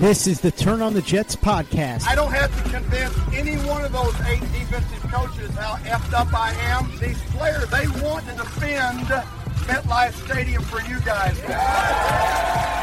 This is the Turn on the Jets podcast. I don't have to convince any one of those eight defensive coaches how effed up I am. These players, they want to defend MetLife Stadium for you guys.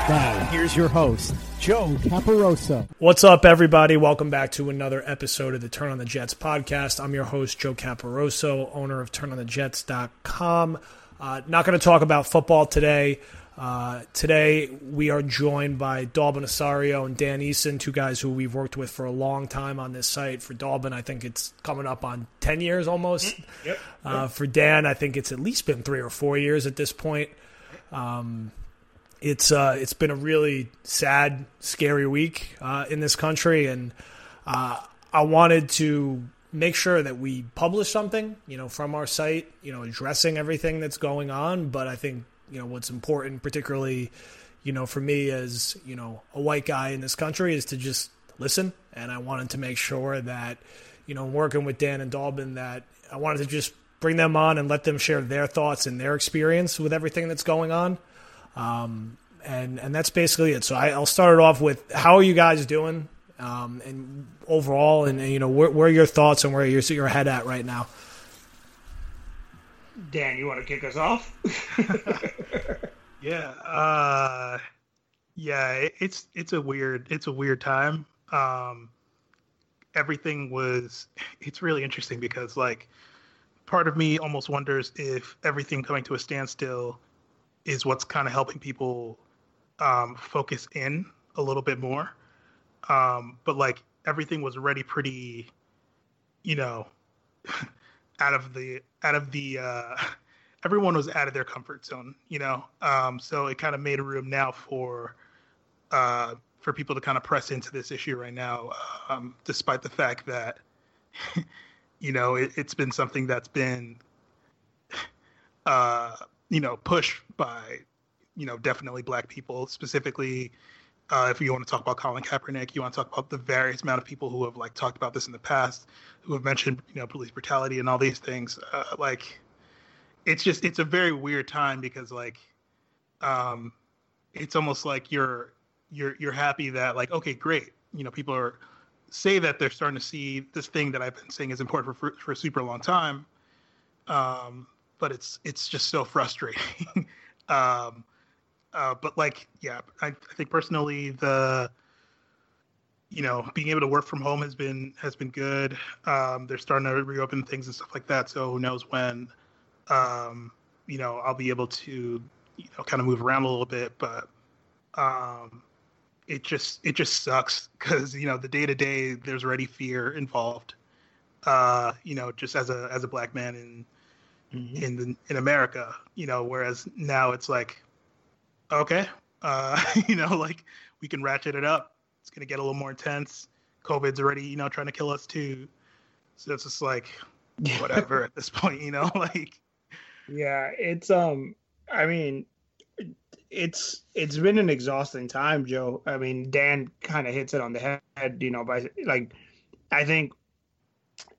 Now, here's your host, Joe Caporoso. What's up, everybody? Welcome back to another episode of the Turn on the Jets podcast. I'm your host, Joe Caporoso, owner of TurnOnTheJets.com. Uh, not going to talk about football today. Uh, today, we are joined by Dalbin Osorio and Dan Eason, two guys who we've worked with for a long time on this site. For Dalbin, I think it's coming up on 10 years almost. Yep. Uh, for Dan, I think it's at least been three or four years at this point. Um, it's uh, it's been a really sad, scary week uh, in this country, and uh, I wanted to make sure that we publish something, you know, from our site, you know, addressing everything that's going on. But I think you know what's important, particularly, you know, for me as you know a white guy in this country, is to just listen. And I wanted to make sure that you know, working with Dan and Dalbin, that I wanted to just bring them on and let them share their thoughts and their experience with everything that's going on. Um, and and that's basically it. So I, I'll start it off with how are you guys doing, um, and overall, and, and you know where, where are your thoughts and where your your head at right now. Dan, you want to kick us off? Yeah, uh, yeah, it, it's it's a weird it's a weird time. Um, everything was it's really interesting because like part of me almost wonders if everything coming to a standstill is what's kind of helping people um, focus in a little bit more. Um, but like everything was already pretty, you know, out of the out of the uh, everyone was out of their comfort zone, you know. Um, so it kind of made a room now for uh, for people to kind of press into this issue right now, um, despite the fact that you know it, it's been something that's been uh, you know pushed by you know definitely black people specifically. Uh, if you want to talk about Colin Kaepernick, you want to talk about the various amount of people who have like talked about this in the past, who have mentioned you know police brutality and all these things. Uh, like, it's just it's a very weird time because like, um, it's almost like you're you're you're happy that like okay great you know people are say that they're starting to see this thing that I've been saying is important for for, for a super long time, um, but it's it's just so frustrating. um, uh, but like, yeah, I, I think personally the, you know, being able to work from home has been has been good. Um, they're starting to reopen things and stuff like that. So who knows when, um, you know, I'll be able to, you know, kind of move around a little bit. But um, it just it just sucks because you know the day to day there's already fear involved. Uh, you know, just as a as a black man in Mm-hmm. in the, in America, you know, whereas now it's like okay, uh, you know, like we can ratchet it up. It's gonna get a little more intense. COVID's already, you know, trying to kill us too. So it's just like whatever at this point, you know, like yeah, it's um, I mean, it's it's been an exhausting time, Joe. I mean, Dan kind of hits it on the head, you know, by like, I think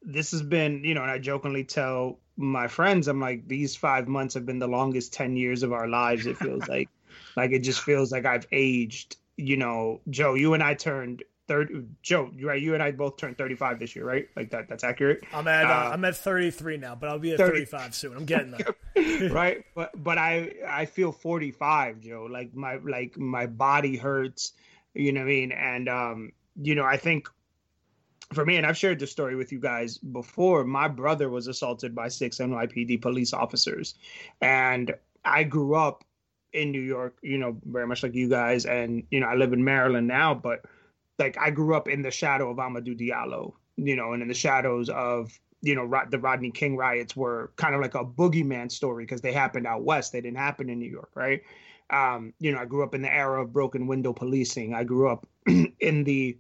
this has been, you know, and I jokingly tell my friends, I'm like, these five months have been the longest ten years of our lives. It feels like, like it just feels like I've aged. You know, Joe, you and I turned thirty. Joe, you right? You and I both turned thirty-five this year, right? Like that. That's accurate. I'm at uh, Uh, I'm at 33 now, but I'll be at 30. 35 soon. I'm getting there. right but but i i feel 45 joe like my like my body hurts you know what i mean and um you know i think for me and i've shared this story with you guys before my brother was assaulted by six nypd police officers and i grew up in new york you know very much like you guys and you know i live in maryland now but like i grew up in the shadow of amadou diallo you know and in the shadows of you know, the Rodney King riots were kind of like a boogeyman story because they happened out west. They didn't happen in New York, right? Um, you know, I grew up in the era of broken window policing. I grew up in the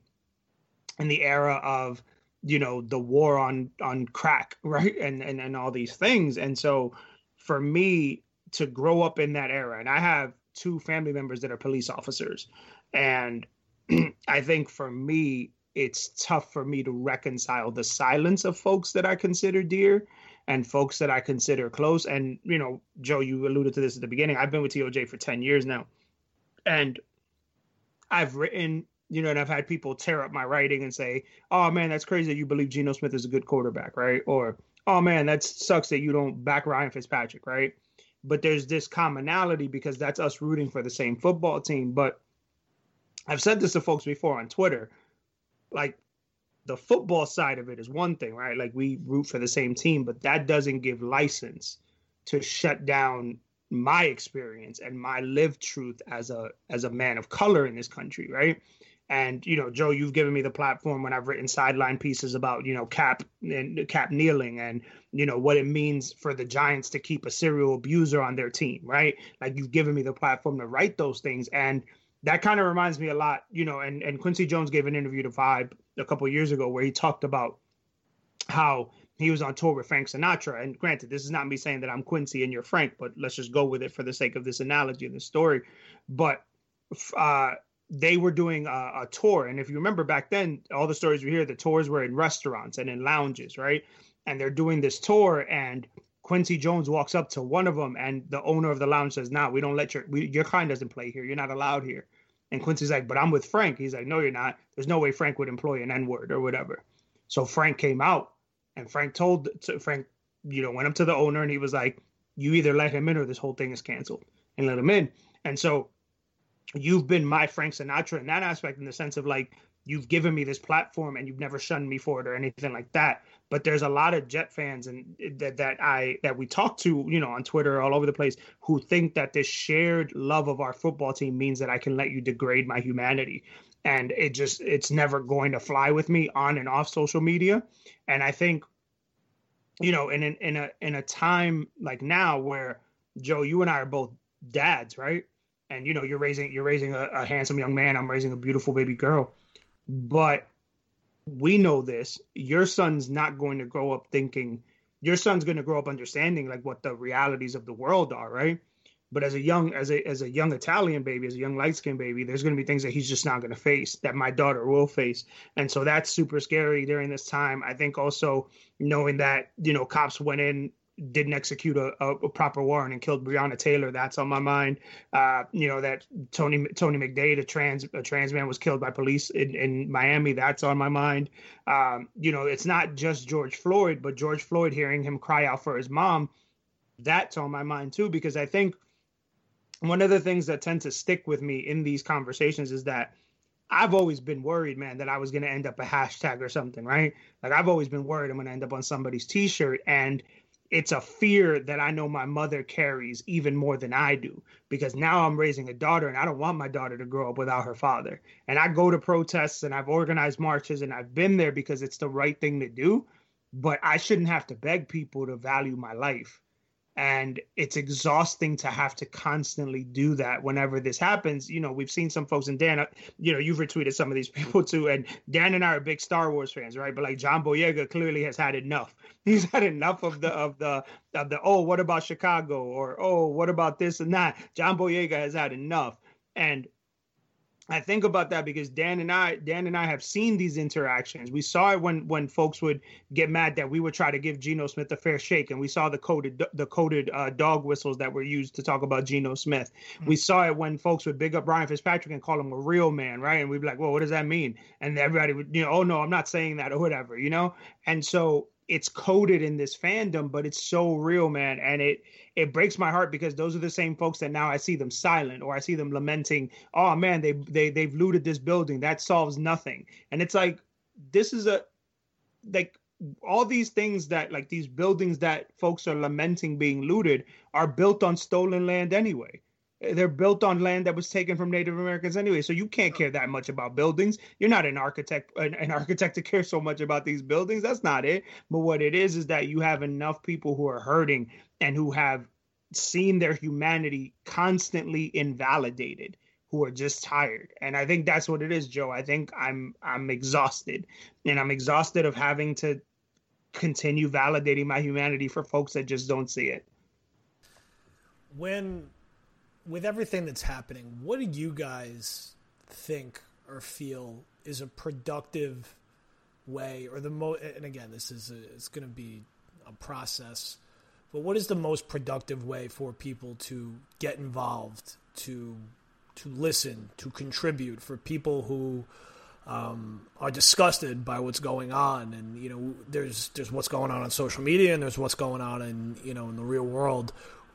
in the era of you know the war on on crack, right? And and and all these things. And so for me to grow up in that era, and I have two family members that are police officers, and I think for me it's tough for me to reconcile the silence of folks that I consider dear and folks that I consider close. And, you know, Joe, you alluded to this at the beginning. I've been with TOJ for 10 years now. And I've written you know, and I've had people tear up my writing and say, "Oh man, that's crazy that you believe Geno Smith is a good quarterback, right?" Or, "Oh man, that sucks that you don't back Ryan Fitzpatrick, right?" But there's this commonality because that's us rooting for the same football team. But I've said this to folks before on Twitter, like the football side of it is one thing, right? Like we root for the same team, but that doesn't give license to shut down my experience and my lived truth as a as a man of color in this country, right? And you know, Joe, you've given me the platform when I've written sideline pieces about you know Cap and Cap kneeling and you know what it means for the Giants to keep a serial abuser on their team, right? Like you've given me the platform to write those things, and that kind of reminds me a lot, you know. And and Quincy Jones gave an interview to Vibe a couple years ago where he talked about how he was on tour with Frank Sinatra. And granted, this is not me saying that I'm Quincy and you're Frank, but let's just go with it for the sake of this analogy and this story. But uh, they were doing a, a, tour. And if you remember back then, all the stories we hear, the tours were in restaurants and in lounges, right? And they're doing this tour, and Quincy Jones walks up to one of them, and the owner of the lounge says, "No, nah, we don't let your we, your kind doesn't play here. You're not allowed here." And Quincy's like, "But I'm with Frank." He's like, "No, you're not. There's no way Frank would employ an N word or whatever." So Frank came out, and Frank told to Frank, you know, went up to the owner, and he was like, "You either let him in, or this whole thing is canceled." And let him in. And so you've been my Frank Sinatra in that aspect, in the sense of like you've given me this platform and you've never shunned me for it or anything like that. But there's a lot of Jet fans and that that I that we talk to, you know, on Twitter all over the place, who think that this shared love of our football team means that I can let you degrade my humanity. And it just it's never going to fly with me on and off social media. And I think, you know, in in, in a in a time like now where Joe, you and I are both dads, right? And you know you're raising you're raising a, a, handsome young man i'm raising a beautiful baby girl. But we know this. Your son's not going to grow up thinking your son's going to grow up understanding like what the realities of the world are right? But as a young as a as a young italian baby as a young light skinned baby there's going to be things that he's just not going to face that my daughter will face. And so that's super scary during this time. I think also knowing that you know cops went in didn't execute a, a, proper warrant and killed Breonna Taylor. That's on my mind. Uh, you know that Tony Tony McDade, a trans a trans man, was killed by police in, in Miami. That's on my mind. Um, you know, it's not just George Floyd, but George Floyd hearing him cry out for his mom. That's on my mind too, because I think one of the things that tend to stick with me in these conversations is that I've always been worried, man, that I was going to end up a hashtag or something, right? Like I've always been worried I'm going to end up on somebody's T-shirt, and it's a fear that I know my mother carries even more than I do because now I'm raising a daughter and I don't want my daughter to grow up without her father. And I go to protests and I've organized marches and I've been there because it's the right thing to do, but I shouldn't have to beg people to value my life and it's exhausting to have to constantly do that whenever this happens. You know we've seen some folks and dan uh, you know you've retweeted some of these people too and dan and i are big star wars fans right? But like john boyega clearly has had enough. He's had enough of the of the of the oh what about chicago? or oh what about this and that? John boyega has had enough. And I think about that because Dan and I, Dan and I have seen these interactions. We saw it when when folks would get mad that we would try to give Geno Smith a fair shake, and we saw the coded the coded uh, dog whistles that were used to talk about Geno Smith. Mm-hmm. We saw it when folks would big up Ryan Fitzpatrick and call him a real man, right? And we'd be like, "Well, what does that mean?" And everybody would, you know, "Oh no, I'm not saying that," or whatever, you know. And so it's coded in this fandom, but it's so real, man, and it it breaks my heart because those are the same folks that now I see them silent or I see them lamenting, oh man, they they they've looted this building. That solves nothing. And it's like this is a like all these things that like these buildings that folks are lamenting being looted are built on stolen land anyway. Eh, they're built on land that was taken from Native Americans anyway, so you can't care that much about buildings. You're not an architect, an, an, architect to care so much about these buildings. That's not it. But what it is is that you have enough people who are hurting and who have seen their humanity constantly invalidated, who are just tired. And I think that's what it is, Joe. I think I'm I'm exhausted, and I'm exhausted of having to continue validating my humanity for folks that just don't see it. When with everything that's happening, what do you guys think or feel is a productive way, or the most? And again, this is a, it's going to be a process, but what is the most productive way for people to get involved to to listen, to contribute, for people who um, are disgusted by what's going on. And you know, there's there's what's going on on social media, and there's what's going on in you know in the real world.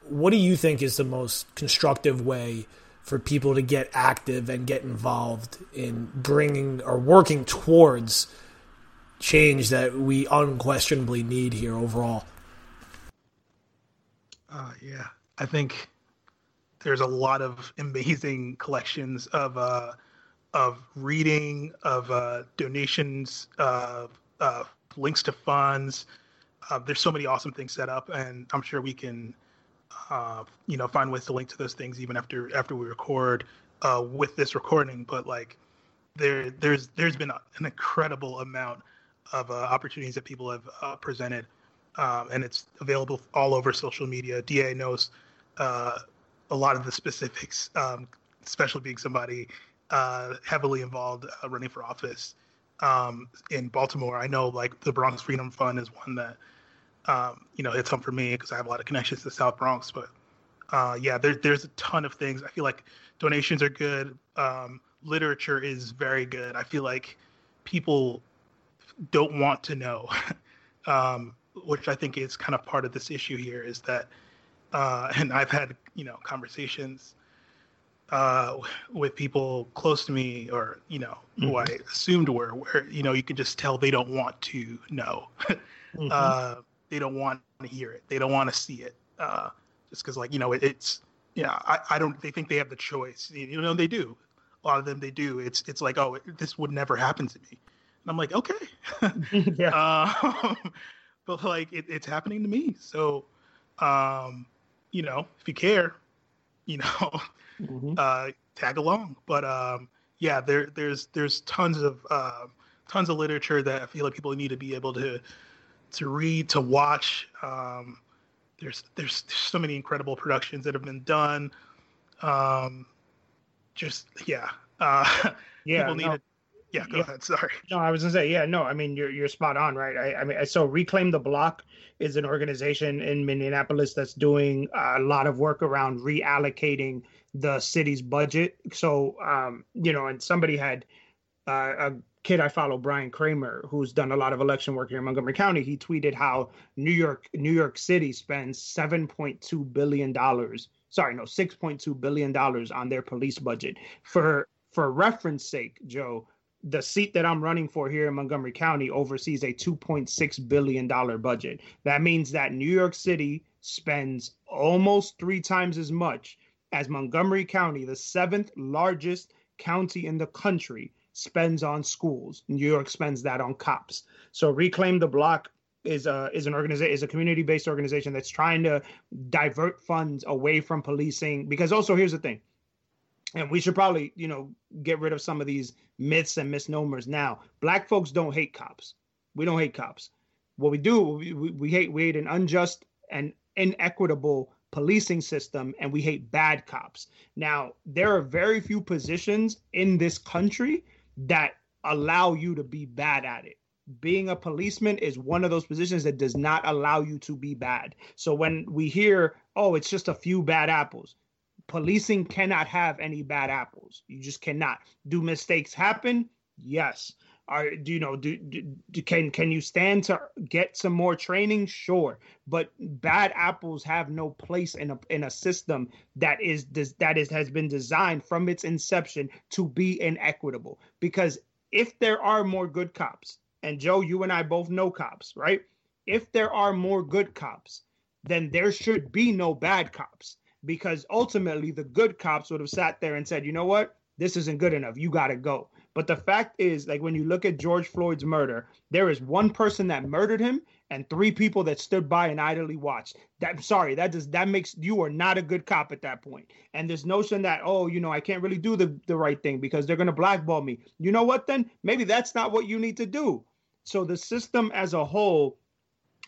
What do you think is the most constructive way for people to get active and get involved in bringing or working towards change that we unquestionably need here overall? Uh, yeah, I think there's a lot of amazing collections of uh, of reading, of uh, donations, uh, links to funds. Uh, there's so many awesome things set up, and I'm sure we can, uh, you know, find ways to link to those things even after after we record uh, with this recording. But like, there there's there's been an incredible amount of opportunities that people have presented, um, and it's available all over social media. Da knows a lot of the specifics, um, especially being somebody uh, heavily involved uh, running for office um, in Baltimore. I know like the Bronx Freedom Fund is one that um, you know hits home for me because I have a lot of connections to the South Bronx. But uh, yeah, there's there's a ton of things. I feel like donations are good. Um, literature is very good. I feel like people don't want to know, um, which I think is kind of part of this issue here. Is that uh, and I've had you know conversations uh, with people close to me, or you know, mm-hmm. who I assumed were, where you know you can just tell they don't want to know, mm-hmm. Uh, they don't want to hear it, they don't want to see it, uh, just because like you know it, it's yeah, I, I don't. They think they have the choice, you know, they do. A lot of them they do. It's it's like oh, this would never happen to me, and I'm like okay, yeah, um, but like it, it's happening to me, so um, you know, if you care, you know, mm-hmm. uh, tag along. But um, yeah, there there's there's tons of uh, tons of literature that I feel like people need to be able to to read, to watch. Um, there's, there's so many incredible productions that have been done. Um, just yeah, uh, yeah. People need no. to yeah, go yeah. ahead. Sorry. No, I was gonna say, yeah, no, I mean you're you're spot on, right? I, I mean, so Reclaim the Block is an organization in Minneapolis that's doing a lot of work around reallocating the city's budget. So, um, you know, and somebody had uh, a kid I follow, Brian Kramer, who's done a lot of election work here in Montgomery County. He tweeted how New York, New York City spends seven point two billion dollars. Sorry, no, six point two billion dollars on their police budget. For for reference sake, Joe, the seat that I'm running for here in Montgomery County oversees a $2.6 billion budget. That means that New York City spends almost three times as much as Montgomery County, the seventh largest county in the country, spends on schools. New York spends that on cops. So Reclaim the Block is a is an organization is a community based organization that's trying to divert funds away from policing because also here's the thing. And we should probably you know get rid of some of these myths and misnomers now. Black folks don't hate cops. We don't hate cops. What we do we, we hate we hate an unjust and inequitable policing system and we hate bad cops. Now there are very few positions in this country that allow you to be bad at it being a policeman is one of those positions that does not allow you to be bad so when we hear oh it's just a few bad apples policing cannot have any bad apples. You just cannot. Do mistakes happen? Yes. Are do you know do, do, can can you stand to get some more training? Sure, but bad apples have no place in a in a system that is that is has been designed from its inception to be inequitable. Because if there are more good cops, and Joe, you and I both know cops, right? If there are more good cops, then there should be no bad cops because ultimately the good cops would have sat there and said, you know what? This isn't good enough. You got to go. But the fact is, like when you look at George Floyd's murder, there is one person that murdered him and three people that stood by and idly watched. That sorry, that does that makes you are not a good cop at that point. And this notion that oh, you know, I can't really do the the right thing because they're gonna blackball me. You know what? Then maybe that's not what you need to do. So the system as a whole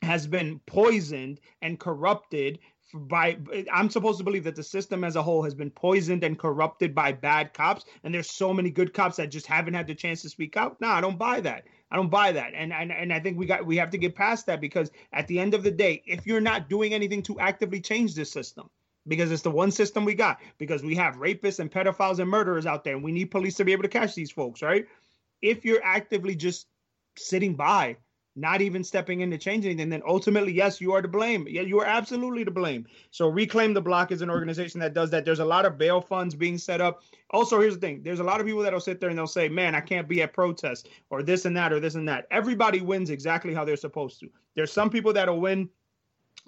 has been poisoned and corrupted by I'm supposed to believe that the system as a whole has been poisoned and corrupted by bad cops, and there's so many good cops that just haven't had the chance to speak out. No, I don't buy that. I don't buy that. And and and I think we got we have to get past that because at the end of the day, if you're not doing anything to actively change this system, because it's the one system we got because we have rapists and pedophiles and murderers out there and we need police to be able to catch these folks right if you're actively just sitting by not even stepping in to change anything then ultimately yes you are to blame yeah you are absolutely to blame so reclaim the block is an organization that does that there's a lot of bail funds being set up also here's the thing there's a lot of people that'll sit there and they'll say man i can't be at protests or this and that or this and that everybody wins exactly how they're supposed to there's some people that'll win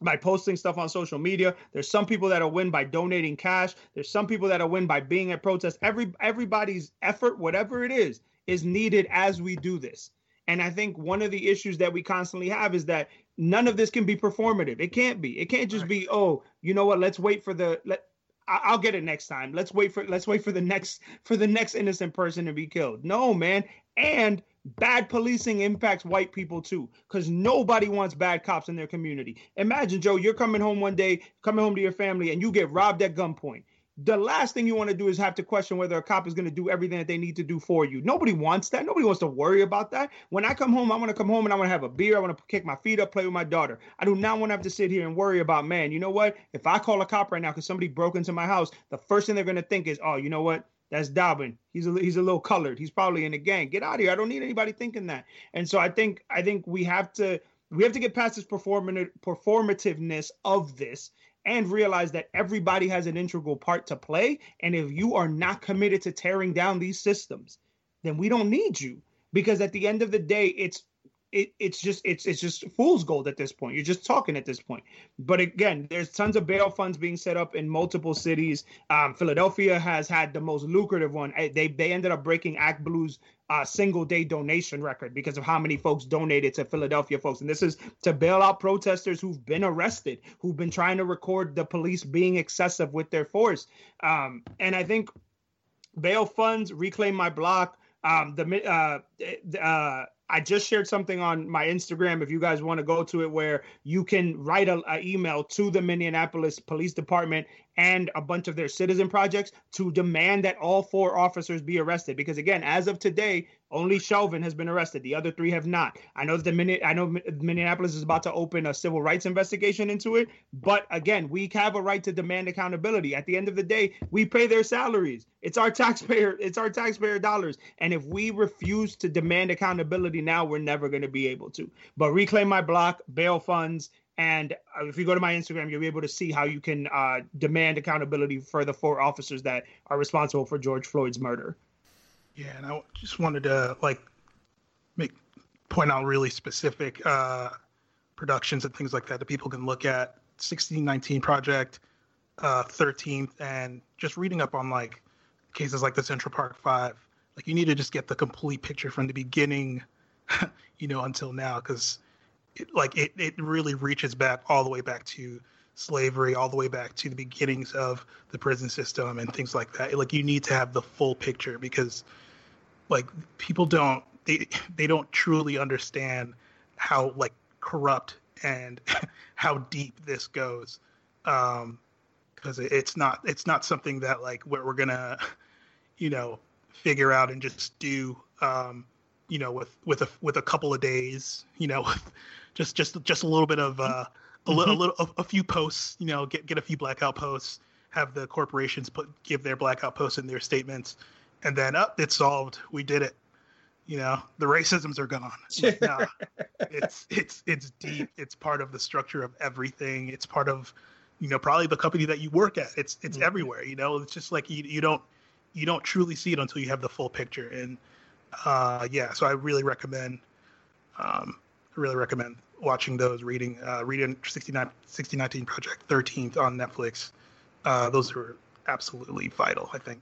by posting stuff on social media. There's some people that'll win by donating cash. There's some people that'll win by being at protests. Every everybody's effort, whatever it is, is needed as we do this. And I think one of the issues that we constantly have is that none of this can be performative. It can't be. It can't just right. be, oh, you know what? Let's wait for the let I'll get it next time. Let's wait for let's wait for the next for the next innocent person to be killed. No, man. And bad policing impacts white people too because nobody wants bad cops in their community imagine joe you're coming home one day coming home to your family and you get robbed at gunpoint the last thing you want to do is have to question whether a cop is going to do everything that they need to do for you. Nobody wants that. Nobody wants to worry about that. When I come home, I want to come home and I want to have a beer. I want to kick my feet up, play with my daughter. I do not want to have to sit here and worry about, man, you know what? If I call a cop right now because somebody broke into my house, the first thing they're going to think is, oh, you know what? That's Dalbin. He's a he's a little colored. He's probably in the gang. Get out of here. I don't need anybody thinking that. And so I think I think we have to we have to get past this performative performativeness of this and realize that everybody has an integral part to play. And if you are not committed to tearing down these systems, then we don't need you. Because at the end of the day, it's it, it's just it's it's just fool's gold at this point. You're just talking at this point. But again, there's tons of bail funds being set up in multiple cities. Um, Philadelphia has had the most lucrative one. They they ended up breaking Act Blue's uh, single day donation record because of how many folks donated to Philadelphia folks. And this is to bail out protesters who've been arrested, who've been trying to record the police being excessive with their force. Um, and I think bail funds, reclaim my block. Um, the uh, uh, I just shared something on my Instagram. If you guys want to go to it, where you can write a, a, email to the Minneapolis Police Department and a bunch of their citizen projects to demand that all four officers be arrested. Because again, as of today, only Chauvin has been arrested. The other three have not. I know the minute I know Minneapolis is about to open a civil rights investigation into it, but again, we have a right to demand accountability. At the end of the day, we pay their salaries. It's our taxpayer. It's our taxpayer dollars. And if we refuse to demand accountability now, we're never going to be able to. But reclaim my block, bail funds, and uh, if you go to my Instagram, you'll be able to see how you can uh, demand accountability for the four officers that are responsible for George Floyd's murder. Yeah, and I just wanted to like make point out really specific uh, productions and things like that that people can look at. 1619 Project, uh, 13th, and just reading up on like cases like the Central Park Five. Like you need to just get the complete picture from the beginning, you know, until now, because it, like it, it really reaches back all the way back to slavery, all the way back to the beginnings of the prison system and things like that. Like you need to have the full picture because like people don't they they don't truly understand how like corrupt and how deep this goes um because it's not it's not something that like we're, we're gonna you know figure out and just do um you know with with a with a couple of days you know just just just a little bit of uh, a, little, mm-hmm. a little a, a, few posts. You know, get get a few blackout posts. Have the corporations put give their blackout posts in their statements, and then up oh, it's solved. We did it. You know, the racisms are gone. Like, nah, it's it's it's deep. It's part of the structure of everything. It's part of you know probably the company that you work at. It's it's mm-hmm. everywhere. You know, it's just like you you don't you don't truly see it until you have the full picture. And uh, yeah, so I really recommend um, I really recommend watching those, reading uh, reading 69, 1619 Project, 13th on Netflix. Uh, those are absolutely vital, I think.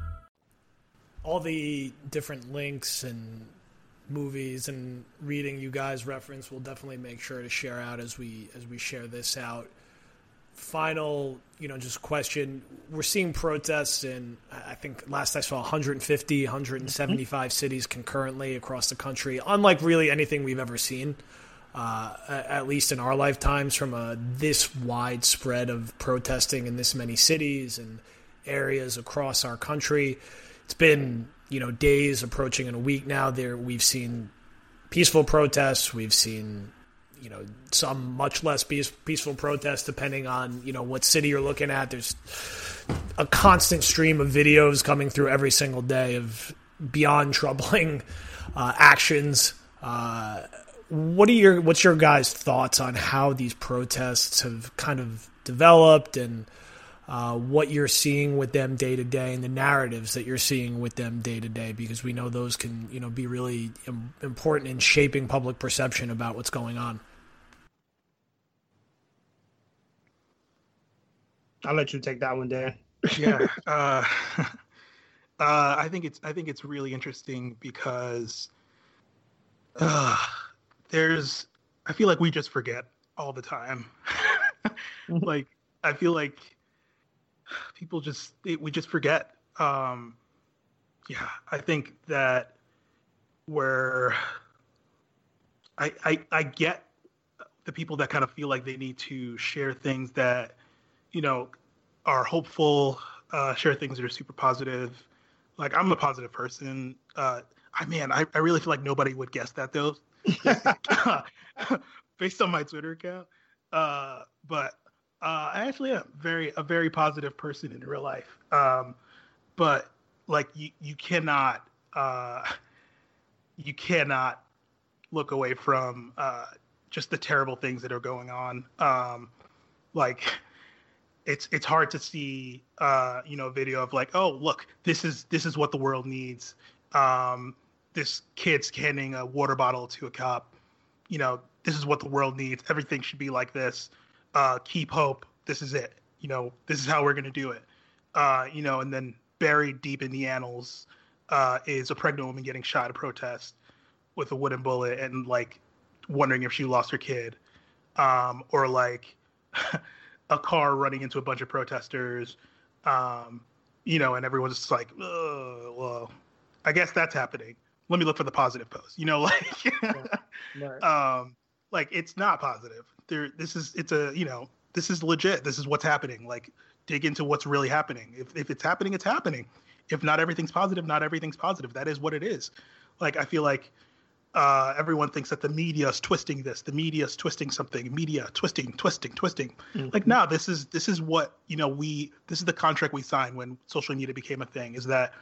all the different links and movies and reading you guys reference, we'll definitely make sure to share out as we as we share this out. Final, you know, just question: We're seeing protests in, I think last I saw, 150, 175 mm-hmm. cities concurrently across the country. Unlike really anything we've ever seen, uh, at least in our lifetimes, from a this widespread of protesting in this many cities and areas across our country. It's been you know days approaching in a week now. There we've seen peaceful protests. We've seen you know some much less peace, peaceful protests depending on you know what city you're looking at. There's a constant stream of videos coming through every single day of beyond troubling uh, actions. Uh, what are your what's your guys' thoughts on how these protests have kind of developed and uh, what you're seeing with them day to day and the narratives that you're seeing with them day to day, because we know those can you know be really Im- important in shaping public perception about what's going on. I'll let you take that one, Dan. yeah, uh, uh, I think it's I think it's really interesting because uh, there's I feel like we just forget all the time. like I feel like people just we just forget. Um, yeah, I think that where I, I I get the people that kind of feel like they need to share things that you know are hopeful, uh, share things that are super positive. Like I'm a positive person. Uh, I man, I, I really feel like nobody would guess that though, based on my Twitter account. Uh, but uh, I actually am very a very positive person in real life. Um, but like you, you cannot uh, you cannot look away from uh, just the terrible things that are going on. Um, like it's it's hard to see uh, you know a video of like oh look this is this is what the world needs. Um, this kid handing a water bottle to a cop. You know this is what the world needs. Everything should be like this uh, keep hope. This is it. You know, this is how we're going to do it. Uh, you know, and then buried deep in the annals uh, is a pregnant woman getting shot at protest with a wooden bullet and like wondering if she lost her kid, um, or like a car running into a bunch of protesters, um, you know, and everyone's just like, well, I guess that's happening. Let me look for the positive post. You know, like, yeah. right. um, like it's not positive. There this is it's a you know this is legit. This is what's happening. Like dig into what's really happening. If, if it's happening it's happening. If not everything's positive not everything's positive. That is what it is. Like i feel like uh, everyone thinks that the media is twisting this. The media is twisting something. Media twisting twisting twisting. Mm-hmm. like now this is this is what you know we this is the contract we signed when social media became a thing is that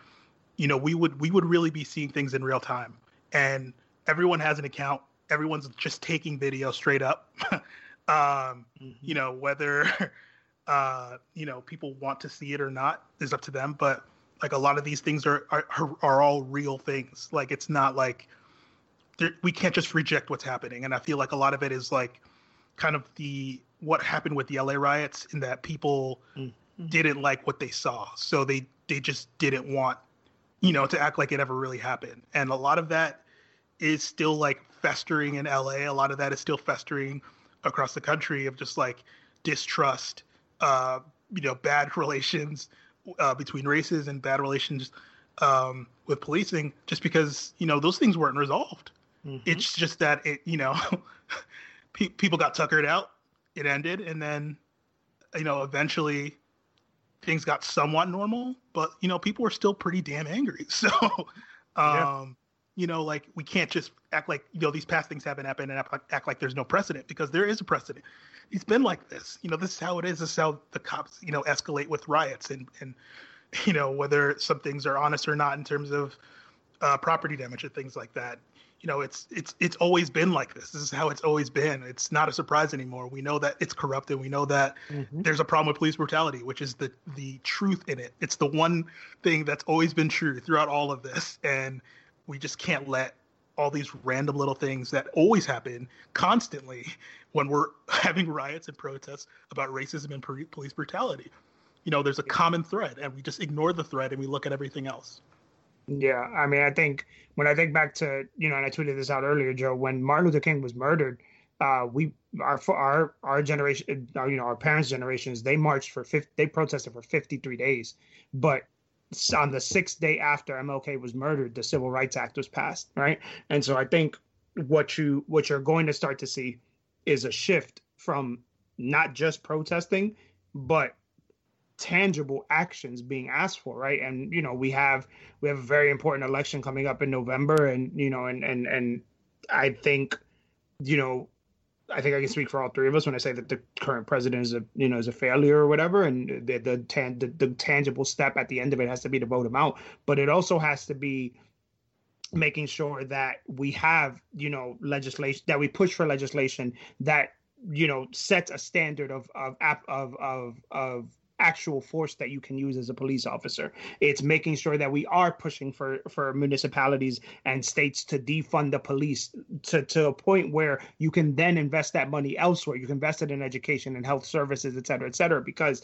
you know we would we would really be seeing things in real time. And everyone has an account everyone's just taking video straight up. um, mm-hmm. You know, whether uh, you know people want to see it or not is up to them. But like a lot of these things are are, are all real things. Like it's not like we can't just reject what's happening. And I feel like a lot of it is like kind of the what happened with the LA riots in that people mm-hmm. didn't like what they saw, so they they just didn't want you know to act like it ever really happened. And a lot of that is still like festering in LA. A lot of that is still festering across the country of just like distrust, uh, you know, bad relations uh, between races and bad relations um, with policing, just because you know those things weren't resolved. Mm-hmm. It's just that it, you know, pe- people got tuckered out. It ended, and then, you know, eventually things got somewhat normal. But you know, people were still pretty damn angry. So, um, yeah you know, like we can't just act like you know these past things haven't happened and act like, act like there's no precedent because there is a precedent. It's been like this. You know, this is how it is. This is how the cops, you know, escalate with riots and and you know whether some things are honest or not in terms of uh, property damage and things like that. You know, it's it's it's always been like this. This is how it's always been. It's not a surprise anymore. We know that it's corrupted. We know that mm-hmm. there's a problem with police brutality, which is the the truth in it. It's the one thing that's always been true throughout all of this, and we just can't let all these random little things that always happen constantly when we're having riots and protests about racism and police brutality. You know, there's a common thread, and we just ignore the thread and we look at everything else. Yeah, I mean, I think when I think back to you know, and I tweeted this out earlier, Joe, when Martin Luther King was murdered, uh, we our our our generation, uh, you know, our parents' generations, they marched for 50, they protested for 53 days, but on the sixth day after MLK was murdered, the Civil Rights Act was passed, right? And so I think what you what you're going to start to see is a shift from not just protesting, but tangible actions being asked for right and you know we have we have a very important election coming up in november and you know and and and i think you know i think i can speak for all three of us when i say that the current president is a you know is a failure or whatever and the the, tan- the, the tangible step at the end of it has to be to vote him out. But it also has to be making sure that we have you know legislation that we push for legislation that you know sets a standard of of of of of actual force that you can use as a police officer. It's making sure that we are pushing for for municipalities and states to defund the police to to a point where you can then invest that money elsewhere. You can invest it in education and health services, et cetera, et cetera, because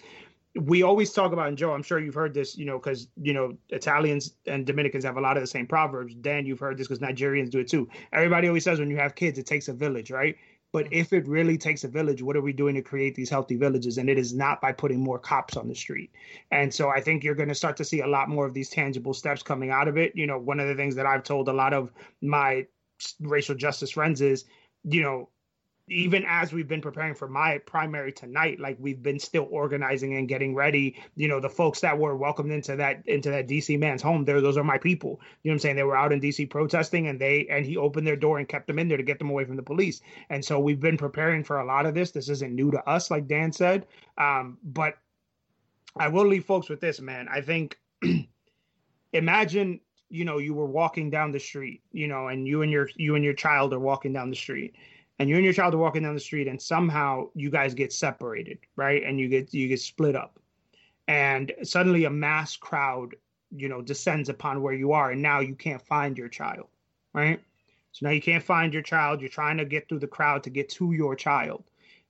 we always talk about, and Joe, I'm sure you've heard this, you know, because, you know, Italians and Dominicans have a lot of the same proverbs. Dan, you've heard this because Nigerians do it too. Everybody always says when you have kids, it takes a village, right? But if it really takes a village, what are we doing to create these healthy villages? And it is not by putting more cops on the street. And so I think you're going to start to see a lot more of these tangible steps coming out of it. You know, one of the things that I've told a lot of my racial justice friends is, you know, even as we've been preparing for my primary tonight like we've been still organizing and getting ready. You know the folks that were welcomed into that into that dc man's home there those are my people. You know what i'm saying? They were out in dc protesting and they and he opened their door and kept them in there to get them away from the police. And so we've been preparing for a lot of this. This isn't new to us like dan said. Um, but i will leave folks with this man. I think imagine you know you were walking down the street you know and you and your you and your child are walking down the street and you and your child are walking down the street and somehow you guys get separated right? And you get you get split up. And suddenly a mass crowd you know descends upon where you are and now you can't find your child right? So now you can't find your child. You're trying to get through the crowd to get to your child.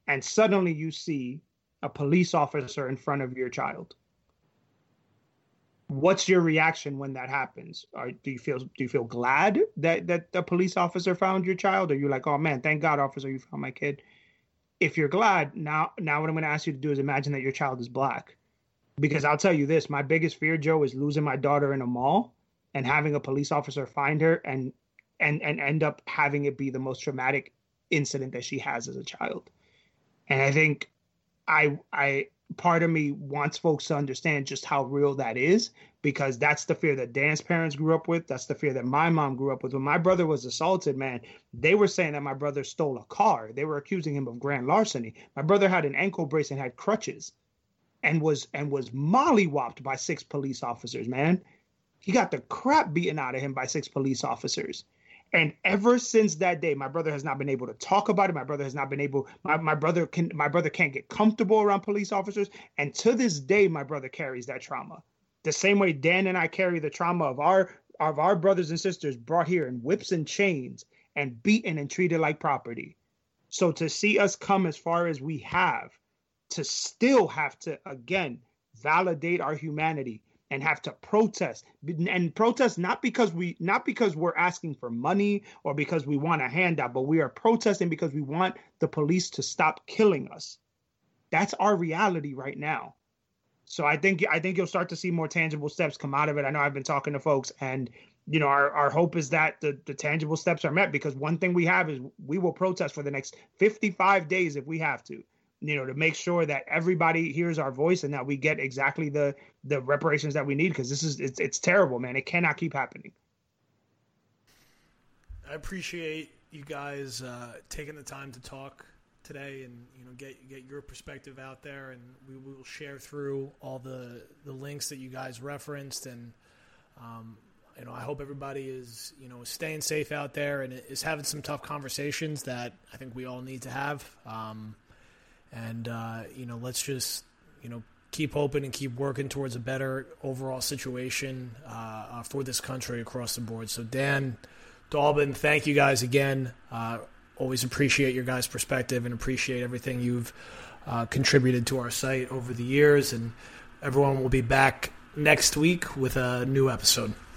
And suddenly you see a police officer in front of your child what's your reaction when that happens? Do you feel do you feel glad that that the police officer found your child? Or you're like oh man thank god officer you found my kid. If you're glad now now what i'm going to ask you to do is imagine that your child is black. Because i'll tell you this my biggest fear joe is losing my daughter in a mall and having a police officer find her and and and end up having it be the most traumatic incident that she has as a child. And i think i i part of me wants folks to understand just how real that is because that's the fear that Dan's parents grew up with. That's the fear that my mom grew up with. When my brother was assaulted, man, they were saying that my brother stole a car. They were accusing him of grand larceny. My brother had an ankle brace and had crutches and was and was mollywopped by six police officers, man. He got the crap beaten out of him by six police officers. And ever since that day, my brother has not been able to talk about it. My brother has not been able. My, my brother can. My brother can't get comfortable around police officers. And to this day, my brother carries that trauma. The same way Dan and I carry the trauma of our of our brothers and sisters brought here in whips and chains and beaten and treated like property. So to see us come as far as we have, to still have to again validate our humanity, and have to protest. And protest not because we not because we're asking for money or because we want a handout but we are protesting because we want the police to stop killing us. That's our reality right now. So i think i think you'll start to see more tangible steps come out of it. I know i've been talking to folks and you know our, our hope is that the, the tangible steps are met because one thing we have is we will protest for the next 55 days if we have to you know to make sure that everybody hears our voice and that we get exactly the the reparations that we need because this is it's, it's terrible man. It cannot keep happening. I appreciate you guys uh, taking the time to talk today and you know get get your perspective out there. And we will share through all the the links that you guys referenced. And um, you know I hope everybody is you know staying safe out there and is having some tough conversations that I think we all need to have. Um, and uh, you know let's just you know keep hoping and keep working towards a better overall situation uh, for this country across the board. So Dan, Dalbin, thank you guys again. Uh, always appreciate your guys' perspective and appreciate everything you've uh, contributed to our site over the years. And everyone will be back next week with a new episode.